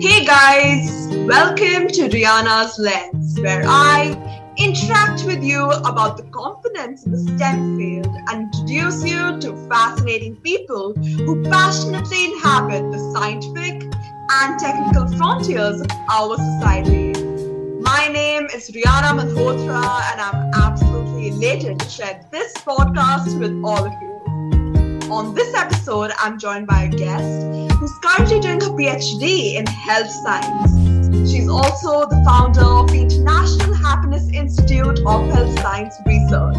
Hey guys, welcome to Rihanna's Lens, where I interact with you about the components in the STEM field and introduce you to fascinating people who passionately inhabit the scientific and technical frontiers of our society. My name is Rihanna Malhotra, and I'm absolutely elated to share this podcast with all of you. On this episode, I'm joined by a guest who's currently doing her PhD in health science. She's also the founder of the International Happiness Institute of Health Science Research.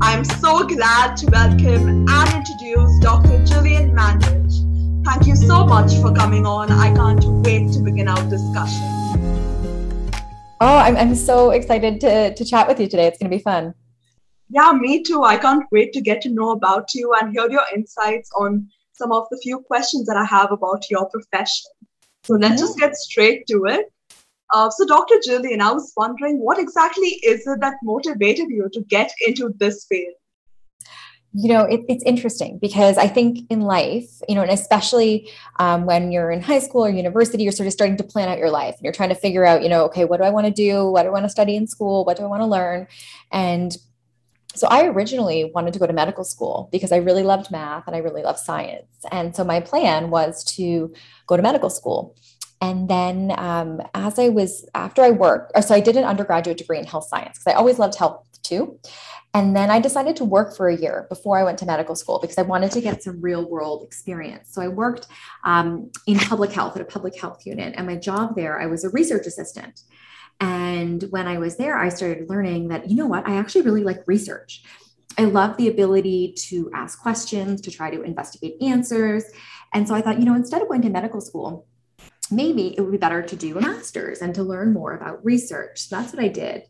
I'm so glad to welcome and introduce Dr. Gillian Mandich. Thank you so much for coming on. I can't wait to begin our discussion. Oh, I'm, I'm so excited to, to chat with you today. It's going to be fun. Yeah, me too. I can't wait to get to know about you and hear your insights on some of the few questions that I have about your profession. So let's just get straight to it. Uh, so, Dr. Gillian, I was wondering what exactly is it that motivated you to get into this field? you know it, it's interesting because i think in life you know and especially um, when you're in high school or university you're sort of starting to plan out your life and you're trying to figure out you know okay what do i want to do what do i want to study in school what do i want to learn and so i originally wanted to go to medical school because i really loved math and i really loved science and so my plan was to go to medical school and then um, as i was after i worked so i did an undergraduate degree in health science because i always loved health too and then I decided to work for a year before I went to medical school because I wanted to get some real world experience. So I worked um, in public health at a public health unit. And my job there, I was a research assistant. And when I was there, I started learning that, you know what, I actually really like research. I love the ability to ask questions, to try to investigate answers. And so I thought, you know, instead of going to medical school, maybe it would be better to do a master's and to learn more about research. So that's what I did.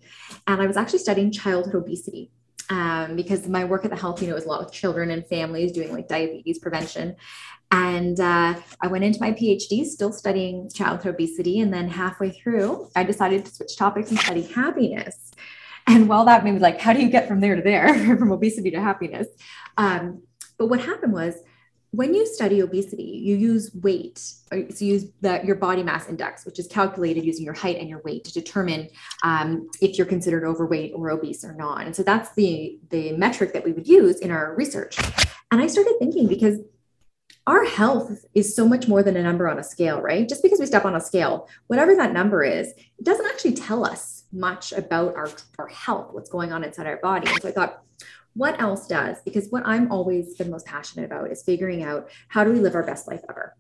And I was actually studying childhood obesity um, because my work at the health, you know, is a lot with children and families doing like diabetes prevention. And uh, I went into my PhD still studying childhood obesity. And then halfway through, I decided to switch topics and study happiness. And while that made me like, how do you get from there to there, from obesity to happiness? Um, but what happened was when you study obesity, you use weight, so you use the, your body mass index, which is calculated using your height and your weight to determine um, if you're considered overweight or obese or not. And so that's the, the metric that we would use in our research. And I started thinking because our health is so much more than a number on a scale, right? Just because we step on a scale, whatever that number is, it doesn't actually tell us much about our, our health, what's going on inside our body. And so I thought, what else does? Because what I'm always been most passionate about is figuring out how do we live our best life ever?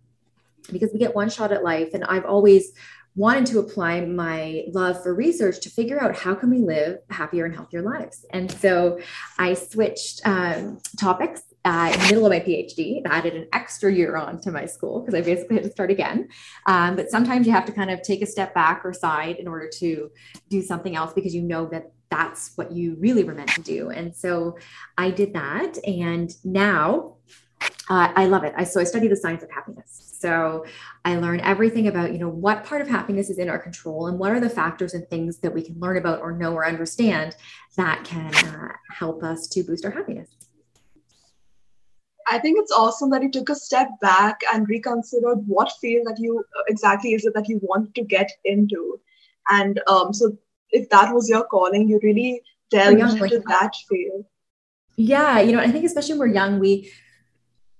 Because we get one shot at life. And I've always wanted to apply my love for research to figure out how can we live happier and healthier lives. And so I switched um, topics uh, in the middle of my PhD, added an extra year on to my school because I basically had to start again. Um, but sometimes you have to kind of take a step back or side in order to do something else because you know that that's what you really were meant to do. And so I did that. And now uh, I love it. I, so I study the science of happiness. So I learn everything about, you know, what part of happiness is in our control and what are the factors and things that we can learn about or know or understand that can uh, help us to boost our happiness. I think it's awesome that you took a step back and reconsidered what field that you exactly is it that you want to get into. And um, so if that was your calling, you really delved into that field. Yeah, you know, I think especially when we're young, we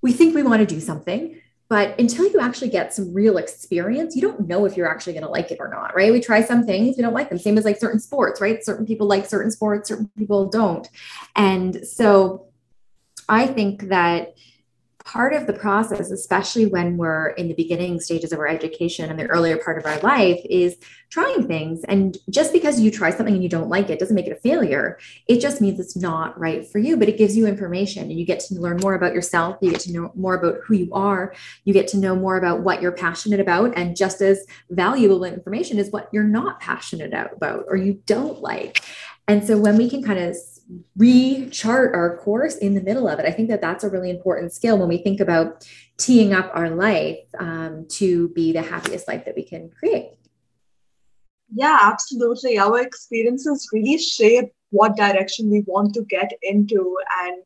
we think we want to do something, but until you actually get some real experience, you don't know if you're actually going to like it or not, right? We try some things, we don't like them. Same as like certain sports, right? Certain people like certain sports, certain people don't. And so I think that part of the process, especially when we're in the beginning stages of our education and the earlier part of our life, is trying things. And just because you try something and you don't like it doesn't make it a failure. It just means it's not right for you, but it gives you information and you get to learn more about yourself. You get to know more about who you are. You get to know more about what you're passionate about. And just as valuable information is what you're not passionate about or you don't like. And so when we can kind of rechart our course in the middle of it. I think that that's a really important skill when we think about teeing up our life um, to be the happiest life that we can create. Yeah, absolutely. Our experiences really shape what direction we want to get into, and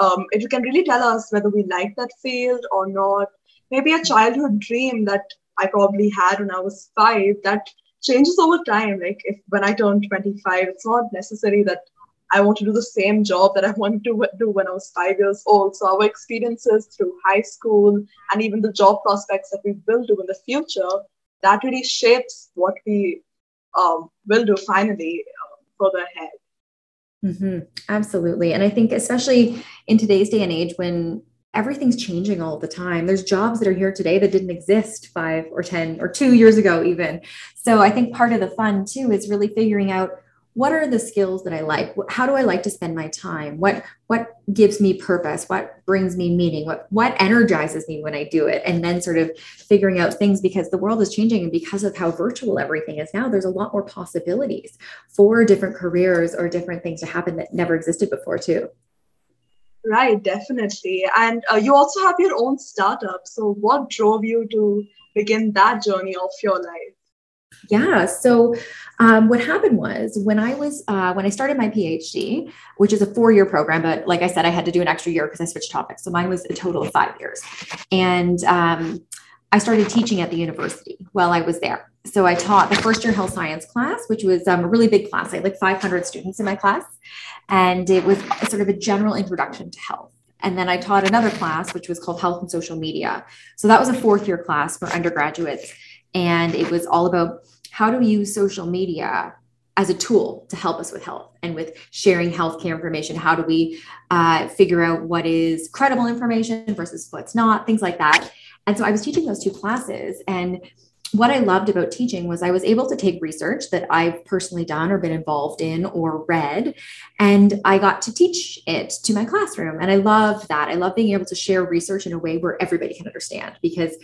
um, it can really tell us whether we like that field or not. Maybe a childhood dream that I probably had when I was five, that changes over time. Like if when I turn 25, it's not necessary that I want to do the same job that I wanted to do when I was five years old. So our experiences through high school and even the job prospects that we will do in the future, that really shapes what we um, will do finally uh, further ahead. Mm-hmm. Absolutely. And I think, especially in today's day and age when everything's changing all the time, there's jobs that are here today that didn't exist five or 10 or two years ago, even. So I think part of the fun too is really figuring out what are the skills that I like? How do I like to spend my time? What what gives me purpose? What brings me meaning? What what energizes me when I do it? And then sort of figuring out things because the world is changing and because of how virtual everything is now, there's a lot more possibilities for different careers or different things to happen that never existed before too. Right, definitely. And uh, you also have your own startup. So what drove you to begin that journey of your life? Yeah. So, um, what happened was when I was uh, when I started my PhD, which is a four year program, but like I said, I had to do an extra year because I switched topics. So mine was a total of five years, and um, I started teaching at the university while I was there. So I taught the first year health science class, which was um, a really big class. I had like 500 students in my class, and it was sort of a general introduction to health. And then I taught another class, which was called Health and Social Media. So that was a fourth year class for undergraduates and it was all about how do we use social media as a tool to help us with health and with sharing healthcare information. How do we uh, figure out what is credible information versus what's not, things like that. And so I was teaching those two classes. And what I loved about teaching was I was able to take research that I've personally done or been involved in or read, and I got to teach it to my classroom. And I loved that. I love being able to share research in a way where everybody can understand because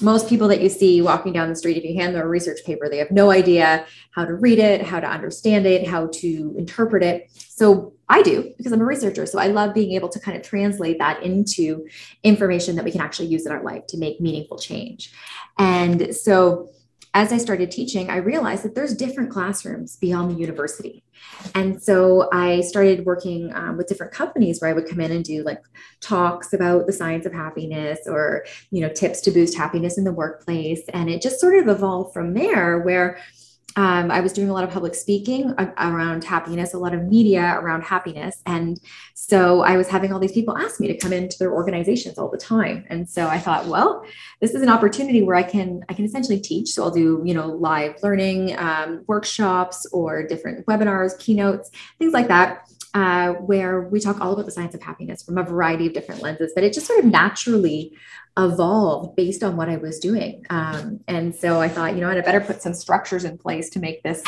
most people that you see walking down the street, if you hand them a research paper, they have no idea how to read it, how to understand it, how to interpret it. So I do because I'm a researcher. So I love being able to kind of translate that into information that we can actually use in our life to make meaningful change. And so as I started teaching, I realized that there's different classrooms beyond the university. And so I started working um, with different companies where I would come in and do like talks about the science of happiness or, you know, tips to boost happiness in the workplace. And it just sort of evolved from there where um, I was doing a lot of public speaking around happiness, a lot of media around happiness. And so I was having all these people ask me to come into their organizations all the time. And so I thought, well, this is an opportunity where I can, I can essentially teach. So I'll do, you know, live learning um, workshops or different webinars, keynotes, things like that. Uh, where we talk all about the science of happiness from a variety of different lenses, but it just sort of naturally evolved based on what I was doing. Um, and so I thought, you know, I better put some structures in place to make this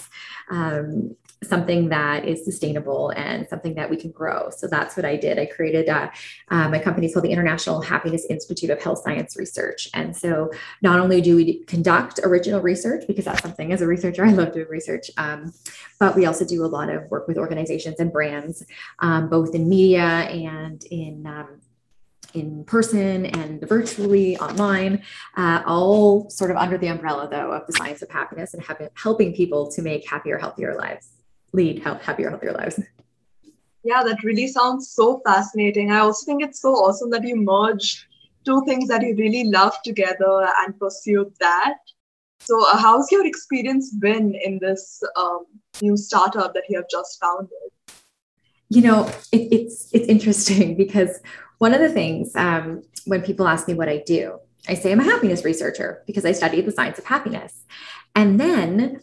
um, something that is sustainable and something that we can grow. So that's what I did. I created uh, uh, my company is called the International Happiness Institute of Health Science Research. And so not only do we conduct original research, because that's something as a researcher, I love doing research, um, but we also do a lot of work with organizations and brands, um, both in media and in um, in person and virtually online, uh, all sort of under the umbrella, though, of the science of happiness and helping people to make happier, healthier lives, lead happier, healthier lives. Yeah, that really sounds so fascinating. I also think it's so awesome that you merge two things that you really love together and pursue that. So, uh, how's your experience been in this um, new startup that you have just founded? You know, it, it's it's interesting because one of the things um, when people ask me what I do, I say I'm a happiness researcher because I study the science of happiness. And then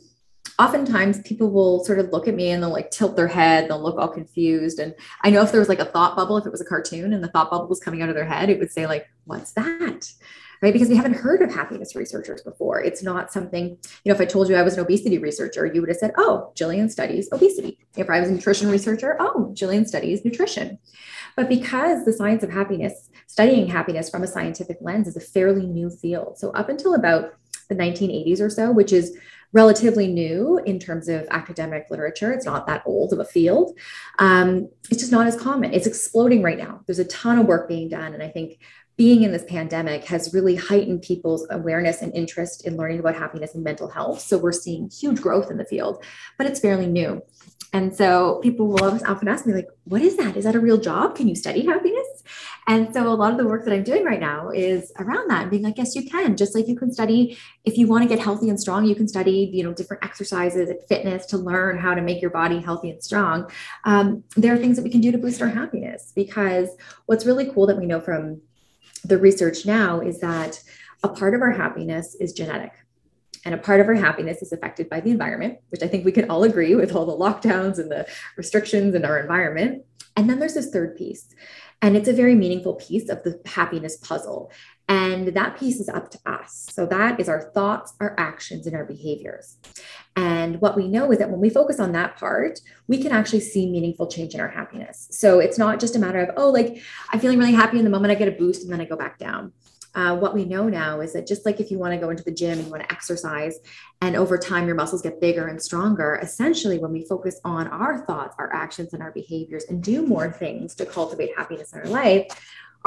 oftentimes people will sort of look at me and they'll like tilt their head, they'll look all confused. And I know if there was like a thought bubble, if it was a cartoon and the thought bubble was coming out of their head, it would say, like, what's that? Right. Because we haven't heard of happiness researchers before. It's not something, you know, if I told you I was an obesity researcher, you would have said, oh, Gillian studies obesity. If I was a nutrition researcher, oh, Gillian studies nutrition. But because the science of happiness, studying happiness from a scientific lens is a fairly new field. So, up until about the 1980s or so, which is relatively new in terms of academic literature. It's not that old of a field. Um, it's just not as common. It's exploding right now. There's a ton of work being done. And I think being in this pandemic has really heightened people's awareness and interest in learning about happiness and mental health. So we're seeing huge growth in the field, but it's fairly new. And so people will often ask me, like, what is that? Is that a real job? Can you study happiness? And so a lot of the work that I'm doing right now is around that and being like, yes, you can. Just like you can study, if you want to get healthy and strong, you can study, you know, different exercises and fitness to learn how to make your body healthy and strong. Um, there are things that we can do to boost our happiness because what's really cool that we know from the research now is that a part of our happiness is genetic. And a part of our happiness is affected by the environment, which I think we can all agree with all the lockdowns and the restrictions in our environment. And then there's this third piece. And it's a very meaningful piece of the happiness puzzle. And that piece is up to us. So that is our thoughts, our actions, and our behaviors. And what we know is that when we focus on that part, we can actually see meaningful change in our happiness. So it's not just a matter of, oh, like I'm feeling really happy in the moment I get a boost and then I go back down uh, what we know now is that just like if you want to go into the gym and you want to exercise and over time your muscles get bigger and stronger essentially when we focus on our thoughts our actions and our behaviors and do more things to cultivate happiness in our life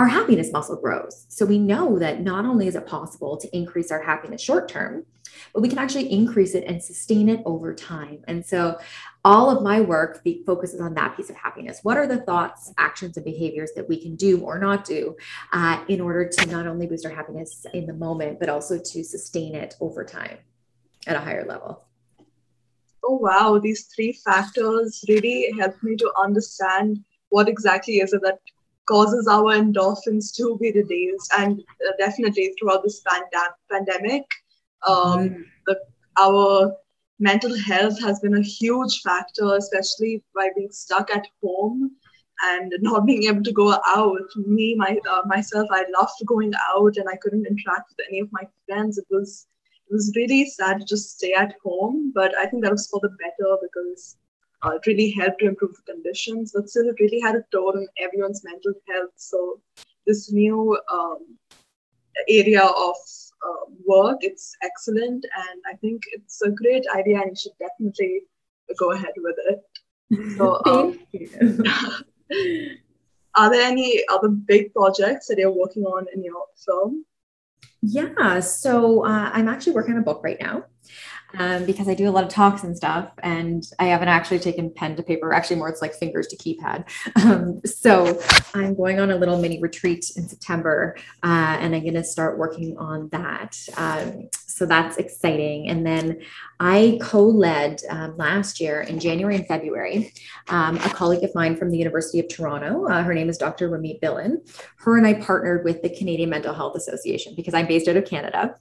our happiness muscle grows so we know that not only is it possible to increase our happiness short term but we can actually increase it and sustain it over time. And so all of my work focuses on that piece of happiness. What are the thoughts, actions, and behaviors that we can do or not do uh, in order to not only boost our happiness in the moment, but also to sustain it over time at a higher level? Oh, wow. These three factors really help me to understand what exactly is it that causes our endorphins to be released. And uh, definitely throughout this pandem- pandemic, um, mm. the, our mental health has been a huge factor, especially by being stuck at home and not being able to go out. Me, my uh, myself, I loved going out and I couldn't interact with any of my friends. It was it was really sad to just stay at home, but I think that was for the better because uh, it really helped to improve the conditions. But still, it really had a toll on everyone's mental health. So this new um, area of uh, work. It's excellent, and I think it's a great idea, and you should definitely go ahead with it. So, um, are there any other big projects that you're working on in your film? Yeah, so uh, I'm actually working on a book right now um, because I do a lot of talks and stuff, and I haven't actually taken pen to paper. Actually, more it's like fingers to keypad. Um, so I'm going on a little mini retreat in September, uh, and I'm going to start working on that. Um, so that's exciting. And then I co-led um, last year in January and February um, a colleague of mine from the University of Toronto. Uh, her name is Dr. Ramit Billen. Her and I partnered with the Canadian Mental Health Association because I'm based out of Canada.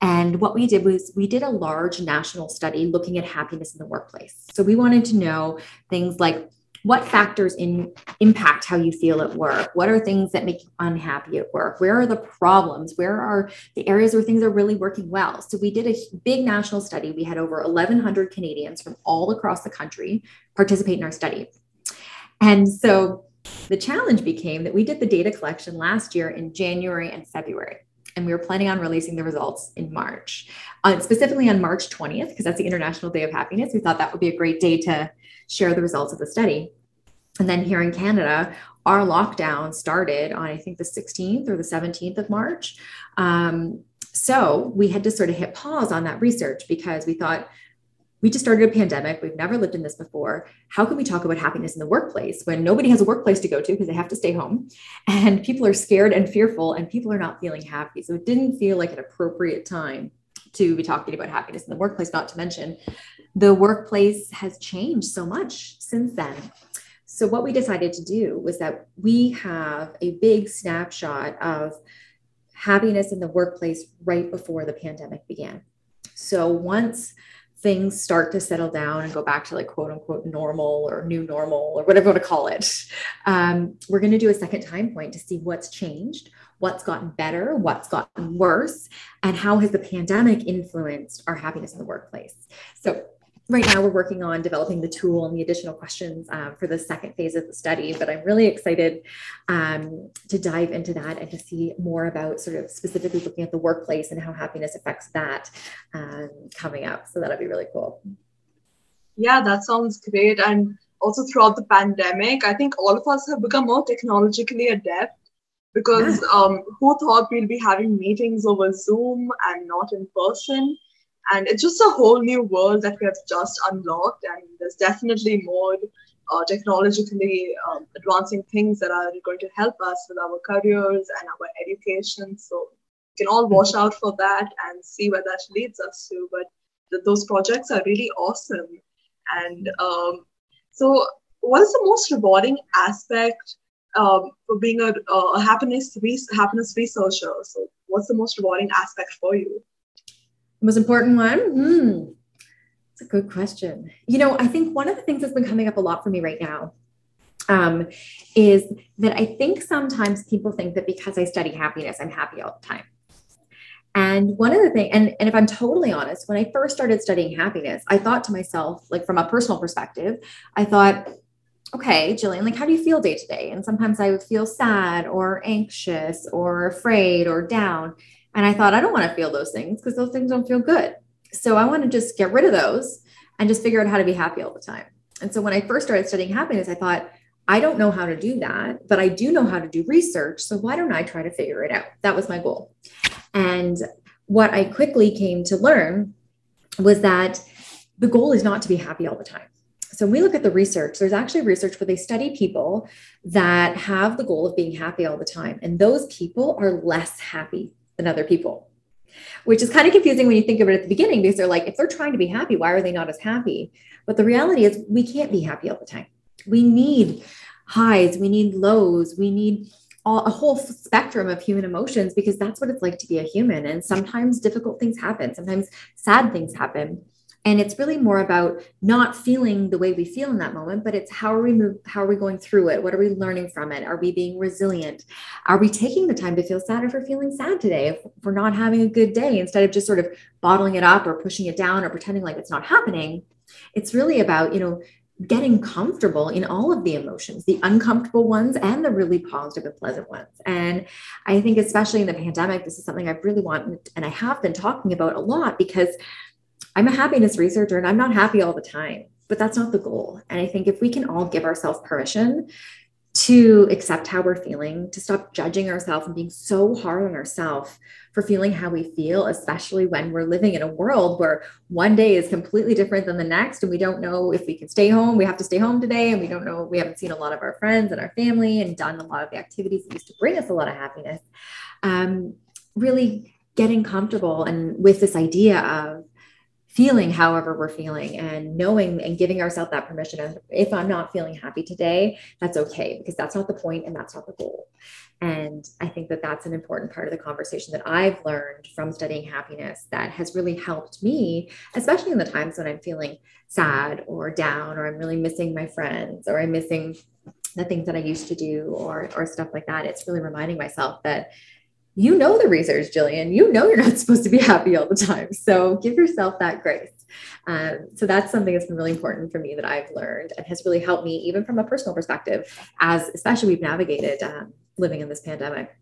And what we did was we did a large national study looking at happiness in the workplace. So we wanted to know things like what factors in impact how you feel at work? What are things that make you unhappy at work? Where are the problems? Where are the areas where things are really working well? So we did a big national study. We had over 1100 canadians from all across the country participate in our study. And so the challenge became that we did the data collection last year in january and february and we were planning on releasing the results in March, uh, specifically on March 20th, because that's the International Day of Happiness. We thought that would be a great day to share the results of the study. And then here in Canada, our lockdown started on, I think, the 16th or the 17th of March. Um, so we had to sort of hit pause on that research because we thought, we just started a pandemic. We've never lived in this before. How can we talk about happiness in the workplace when nobody has a workplace to go to because they have to stay home and people are scared and fearful and people are not feeling happy? So it didn't feel like an appropriate time to be talking about happiness in the workplace, not to mention the workplace has changed so much since then. So, what we decided to do was that we have a big snapshot of happiness in the workplace right before the pandemic began. So, once things start to settle down and go back to like quote unquote normal or new normal or whatever you want to call it, um, we're going to do a second time point to see what's changed, what's gotten better, what's gotten worse, and how has the pandemic influenced our happiness in the workplace. So right now we're working on developing the tool and the additional questions um, for the second phase of the study but i'm really excited um, to dive into that and to see more about sort of specifically looking at the workplace and how happiness affects that um, coming up. So that'll be really cool. Yeah that sounds great. And also throughout the pandemic i think all of us have become more technologically adept because yeah. Um, who thought we'll be having meetings over zoom and not in person and it's just a whole new world that we have just unlocked and there's definitely more uh, technologically um, advancing things that are going to help us with our careers and our education. So we can all watch out for that and see where that leads us to. But th- those projects are really awesome. And um, so, what is the most rewarding aspect um, for being a, a happiness re- happiness researcher? So, what's the most rewarding aspect for you? Most important one? Hmm. It's a good question. You know, I think one of the things that's been coming up a lot for me right now um, is that I think sometimes people think that because I study happiness, I'm happy all the time. And one of the things, and, and if I'm totally honest, when I first started studying happiness, I thought to myself, like from a personal perspective, I thought, okay, Gillian, like how do you feel day to day? And sometimes I would feel sad or anxious or afraid or down. And I thought, I don't want to feel those things because those things don't feel good. So I want to just get rid of those and just figure out how to be happy all the time. And so when I first started studying happiness, I thought, I don't know how to do that, but I do know how to do research. So why don't I try to figure it out? That was my goal. And what I quickly came to learn was that the goal is not to be happy all the time. So when we look at the research, there's actually research where they study people that have the goal of being happy all the time. And those people are less happy than other people, which is kind of confusing when you think of it at the beginning because they're like, if they're trying to be happy, why are they not as happy? But the reality is, we can't be happy all the time. We need highs, we need lows, we need all, a whole spectrum of human emotions because that's what it's like to be a human. And sometimes difficult things happen, sometimes sad things happen. And it's really more about not feeling the way we feel in that moment, but it's how are we move, how are we going through it? What are we learning from it? Are we being resilient? Are we taking the time to feel sad if we're feeling sad today? If we're not having a good day, instead of just sort of bottling it up or pushing it down or pretending like it's not happening, it's really about, you know, getting comfortable in all of the emotions, the uncomfortable ones and the really positive and pleasant ones. And I think, especially in the pandemic, this is something I really want and I have been talking about a lot because I'm a happiness researcher and I'm not happy all the time, but that's not the goal. And I think if we can all give ourselves permission to accept how we're feeling, to stop judging ourselves and being so hard on ourselves for feeling how we feel, especially when we're living in a world where one day is completely different than the next. And we don't know if we can stay home. We have to stay home today. And we don't know, we haven't seen a lot of our friends and our family and done a lot of the activities that used to bring us a lot of happiness. Um, really getting comfortable and with this idea of feeling however we're feeling and knowing and giving ourselves that permission if i'm not feeling happy today that's okay because that's not the point and that's not the goal. And i think that that's an important part of the conversation that i've learned from studying happiness that has really helped me especially in the times when i'm feeling sad or down or i'm really missing my friends or i'm missing the things that i used to do or or stuff like that. It's really reminding myself that you know the research, Gillian. You know you're not supposed to be happy all the time. So give yourself that grace. Um, so that's something that's been really important for me that I've learned and has really helped me, even from a personal perspective, as especially we've navigated um, living in this pandemic.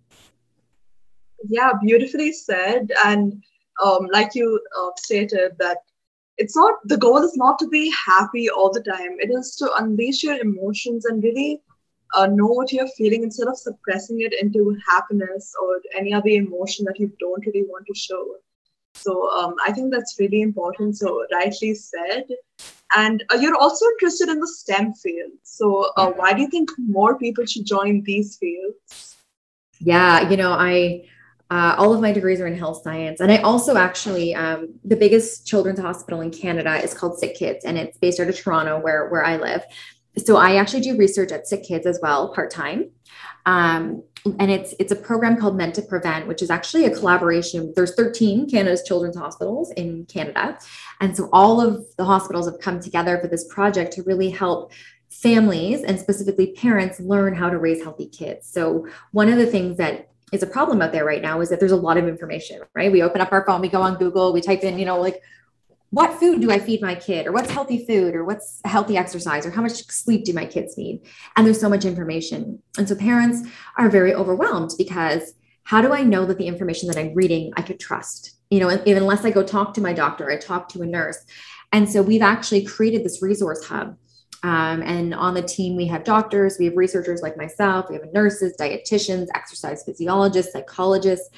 Yeah, beautifully said. And um, like you uh, stated, that it's not the goal is not to be happy all the time. It is to unleash your emotions and really uh, know what you're feeling instead of suppressing it into happiness or any other emotion that you don't really want to show. So um, I think that's really important. So rightly said. And uh, you're also interested in the STEM field. So uh, why do you think more people should join these fields? Yeah, you know, I uh, all of my degrees are in health science, and I also actually um, the biggest children's hospital in Canada is called Sick Kids, and it's based out of Toronto, where where I live so I actually do research at Sick Kids as well, part time. Um, and it's it's a program called Meant to Prevent, which is actually a collaboration. There's 13 Canada's children's hospitals in Canada, and so all of the hospitals have come together for this project to really help families and specifically parents learn how to raise healthy kids. So one of the things that is a problem out there right now is that there's a lot of information, right? We open up our phone, we go on Google, we type in, you know, like what food do I feed my kid, or what's healthy food, or what's healthy exercise, or how much sleep do my kids need? And there's so much information. And so parents are very overwhelmed because how do I know that the information that I'm reading I could trust? You know, unless I go talk to my doctor, I talk to a nurse. And so we've actually created this resource hub. Um, and on the team, we have doctors, we have researchers like myself, we have nurses, dietitians, exercise physiologists, psychologists,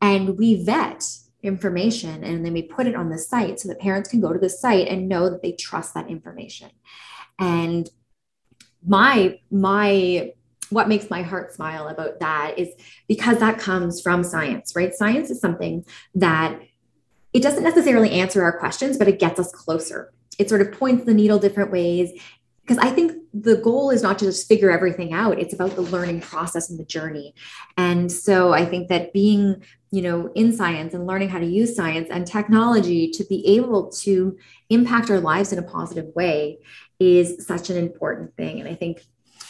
and we vet information and then we put it on the site so that parents can go to the site and know that they trust that information. And my my what makes my heart smile about that is because that comes from science, right? Science is something that it doesn't necessarily answer our questions, but it gets us closer. It sort of points the needle different ways. Because I think the goal is not to just figure everything out, it's about the learning process and the journey. And so I think that being, you know, in science and learning how to use science and technology to be able to impact our lives in a positive way is such an important thing. And I think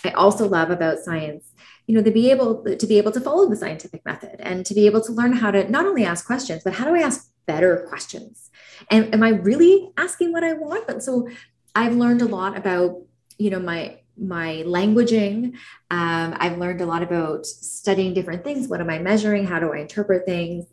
I also love about science, you know, to be able to be able to follow the scientific method and to be able to learn how to not only ask questions, but how do I ask better questions? And am I really asking what I want? But so I've learned a lot about, you know, my my languaging. Um, I've learned a lot about studying different things. What am I measuring? How do I interpret things?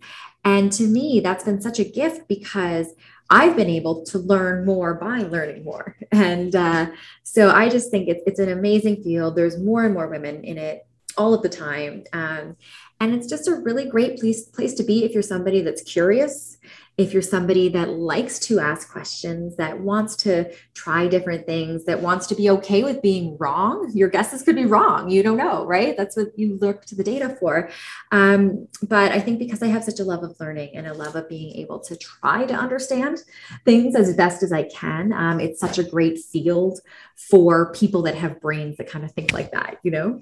And to me, that's been such a gift because I've been able to learn more by learning more. And uh, so I just think it's, it's an amazing field. There's more and more women in it all of the time. Um, and it's just a really great place, place to be if you're somebody that's curious if you're somebody that likes to ask questions, that wants to try different things, that wants to be okay with being wrong, your guesses could be wrong. You don't know, right? That's what you look to the data for. Um, but I think because I have such a love of learning and a love of being able to try to understand things as best as I can, um, it's such a great field for people that have brains that kind of think like that, you know?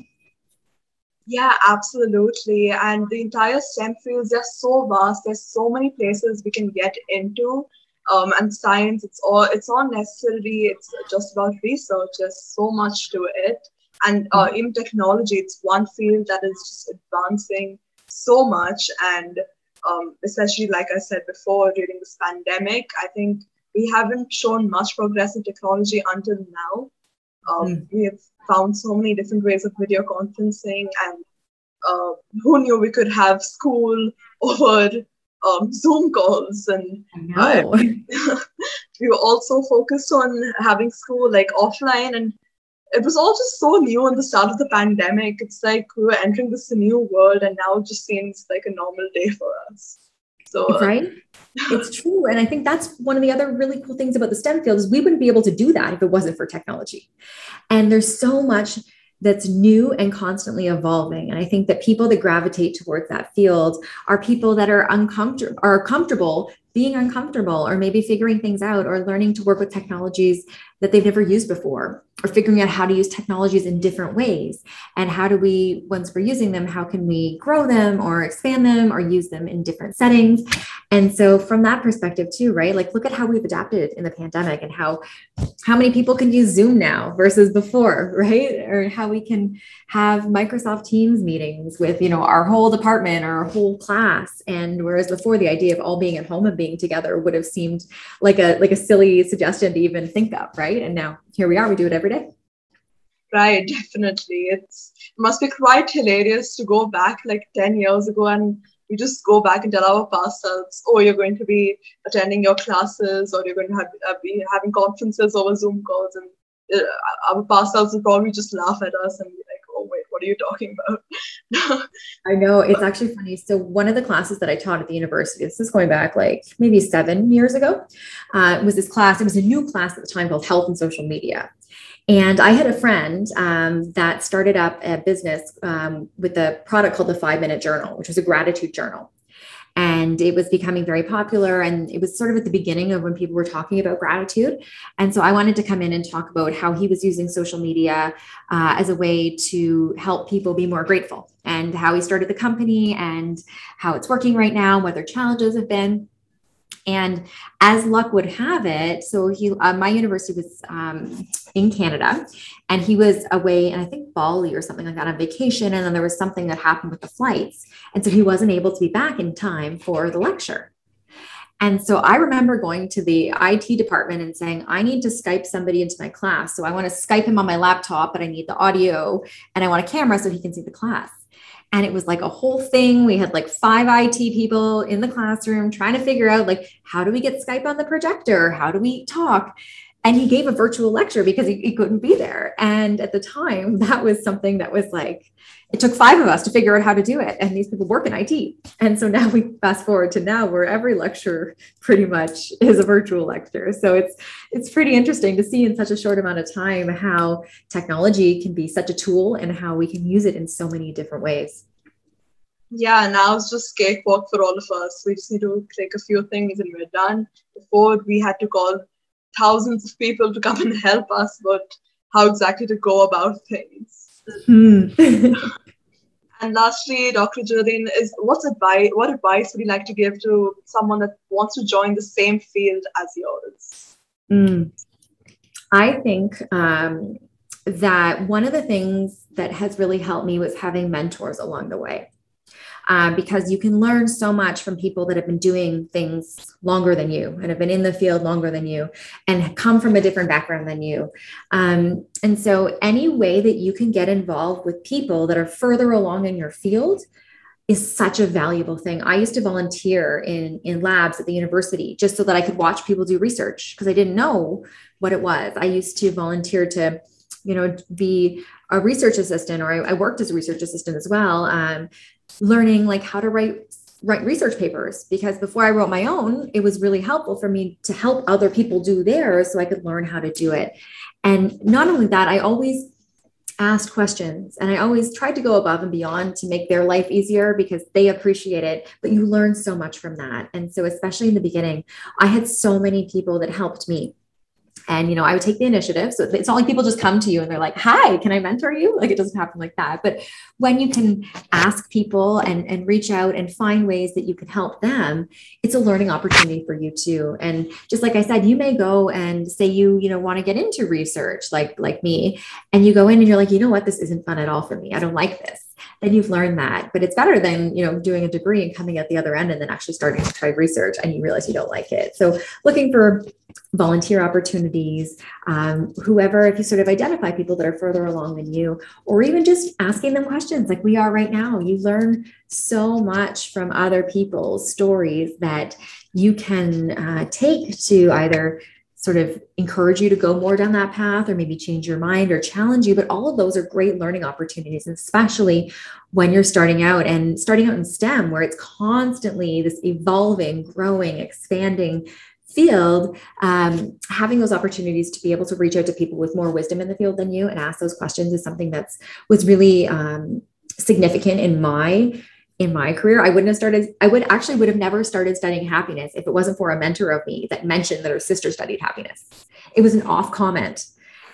Yeah, absolutely. And the entire STEM fields, they're so vast. There's so many places we can get into. Um, and science, it's all it's all necessary. it's just about research. There's so much to it. And uh, mm-hmm. in technology, it's one field that is just advancing so much. And um, especially, like I said before, during this pandemic, I think we haven't shown much progress in technology until now. Um, mm. We have found so many different ways of video conferencing, and uh, who knew we could have school over um, Zoom calls. And uh, we were also focused on having school like offline, and it was all just so new in the start of the pandemic. It's like we were entering this new world, and now it just seems like a normal day for us. So, uh, right? it's true. And I think that's one of the other really cool things about the STEM field is we wouldn't be able to do that if it wasn't for technology. And there's so much that's new and constantly evolving. And I think that people that gravitate towards that field are people that are uncomfortable are comfortable being uncomfortable or maybe figuring things out or learning to work with technologies that they've never used before or figuring out how to use technologies in different ways. And how do we once we're using them how can we grow them or expand them or use them in different settings? And so from that perspective too right like look at how we've adapted in the pandemic and how how many people can use zoom now versus before right? Or how we can have microsoft teams meetings with you know our whole department or our whole class. And whereas before the idea of all being at home and being together would have seemed like a like a silly suggestion to even think of right? And now here we are, we do it every day. Right, definitely. It's it must be quite hilarious to go back like 10 years ago and we just go back and tell our past selves, oh, you're going to be attending your classes or you're going to have, uh, be having conferences over Zoom calls. And uh, our past selves will probably just laugh at us and be like, oh, wait, what are you talking about? I know. It's actually funny. So, one of the classes that I taught at the university, this is going back like maybe seven years ago, uh, was this class. It was a new class at the time called Health and Social Media. And I had a friend um, that started up a business um, with a product called the Five Minute Journal, which was a gratitude journal. And it was becoming very popular and it was sort of at the beginning of when people were talking about gratitude. And so i wanted to come in and talk about how he was using social media uh, as a way to help people be more grateful and how he started the company and how it's working right now and what their challenges have been and as luck would have it, so he, uh, my university was um, in Canada, and he was away, and I think Bali or something like that on vacation. And then there was something that happened with the flights, and so he wasn't able to be back in time for the lecture. And so I remember going to the IT department and saying, I need to Skype somebody into my class. So I want to Skype him on my laptop, but I need the audio and I want a camera so he can see the class. And it was like a whole thing. We had like five IT people in the classroom trying to figure out like how do we get Skype on the projector? How do we talk? and he gave a virtual lecture because he, he, couldn't be there and at the time that was something that was like it took five of us to figure out how to do it and these people work in it and so now we fast forward to now where every lecture pretty much is a virtual lecture so it's it's pretty interesting to see in such a short amount of time how technology can be such a tool and how we can use it in so many different ways yeah, now it's just cakewalk for all of us. We just need to click a few things and we're done. Before we had to call thousands of people to come and help us, but how exactly to go about things. Mm. and lastly, Dr. Jardine, is what's advice? What advice would you like to give to someone that wants to join the same field as yours? Mm. I think um, that one of the things that has really helped me was having mentors along the way um, because you can learn so much from people that have been doing things longer than you and have been in the field longer than you and come from a different background than you. Um, and so, any way that you can get involved with people that are further along in your field is such a valuable thing. I used to volunteer in in labs at the university just so that I could watch people do research because I didn't know what it was. I used to volunteer to you know be a research assistant or I, I worked as a research assistant as well um, learning like how to write write research papers because before I wrote my own, it was really helpful for me to help other people do theirs so I could learn how to do it. And not only that, I always asked questions and I always tried to go above and beyond to make their life easier because they appreciate it. But you learn so much from that. And so, especially in the beginning, I had so many people that helped me and you know i would take the initiative. So it's not like people just come to you and they're like hi can i mentor you? Like it doesn't happen like that. But when you can ask people and and reach out and find ways that you can help them it's a learning opportunity for you too. And just like i said you may go and say you you know want to get into research like like me and you go in and you're like you know what? This isn't fun at all for me. I don't like this then you've learned that. But it's better than, you know, doing a degree and coming at the other end and then actually starting to try research and you realize you don't like it. So looking for volunteer opportunities, um, whoever, if you sort of identify people that are further along than you, or even just asking them questions like we are right now. You learn so much from other people's stories that you can uh, take to either sort of encourage you to go more down that path or maybe change your mind or challenge you. But all of those are great learning opportunities, especially when you're starting out and starting out in STEM, where it's constantly this evolving, growing, expanding field, um, having those opportunities to be able to reach out to people with more wisdom in the field than you and ask those questions is something that's was really um, significant in my in my career i wouldn't have started i would actually would have never started studying happiness if it wasn't for a mentor of me that mentioned that her sister studied happiness. It was an off comment.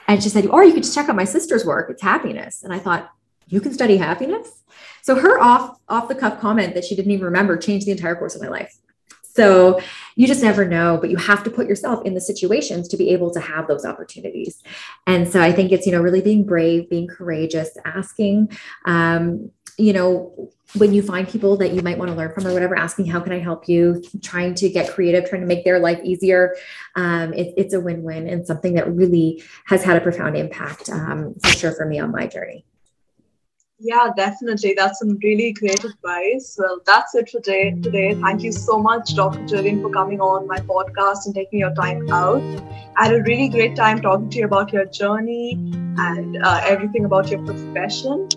And she said or you could just check out my sister's work. It's happiness. And i thought you can study happiness? So her off off the cuff comment that she didn't even remember changed the entire course of my life. So you just never know, but you have to put yourself in the situations to be able to have those opportunities. And so I think it's, you know, really being brave, being courageous, asking, um, you know, when you find people that you might want to learn from or whatever, asking, how can I help you? Trying to get creative, trying to make their life easier. Um, it, it's a win win and something that really has had a profound impact um, for sure for me on my journey. Yeah, definitely. That's some really great advice. Well, that's it for today. Today, thank you so much, Dr. Gillian, for coming on my podcast and taking your time out. I had a really great time talking to you about your journey and uh, everything about your profession.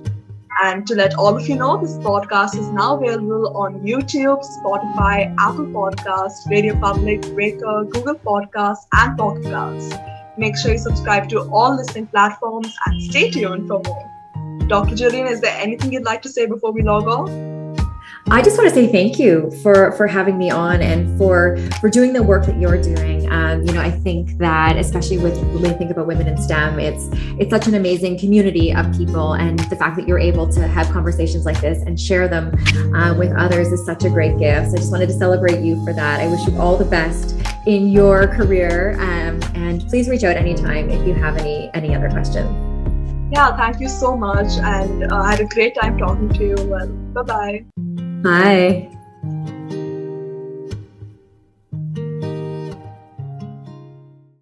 And to let all of you know, this podcast is now available on YouTube, Spotify, Apple Podcasts, Radio Public, Breaker, Google Podcasts, and Pocket Casts. Make sure you subscribe to all listening platforms and stay tuned for more. Dr. Gillian, is there anything you'd like to say before we log off? I just want to say thank you for for having me on and for for doing the work that you're doing. Um, you know, I think that especially with when we think about women in STEM, it's it's such an amazing community of people, and the fact that you're able to have conversations like this and share them uh, with others is such a great gift. So I just wanted to celebrate you for that. I wish you all the best in your career, um, and please reach out anytime if you have any any other questions. Yeah, thank you so much. And uh, I had a great time talking to you. Well, bye-bye. Bye. Hi.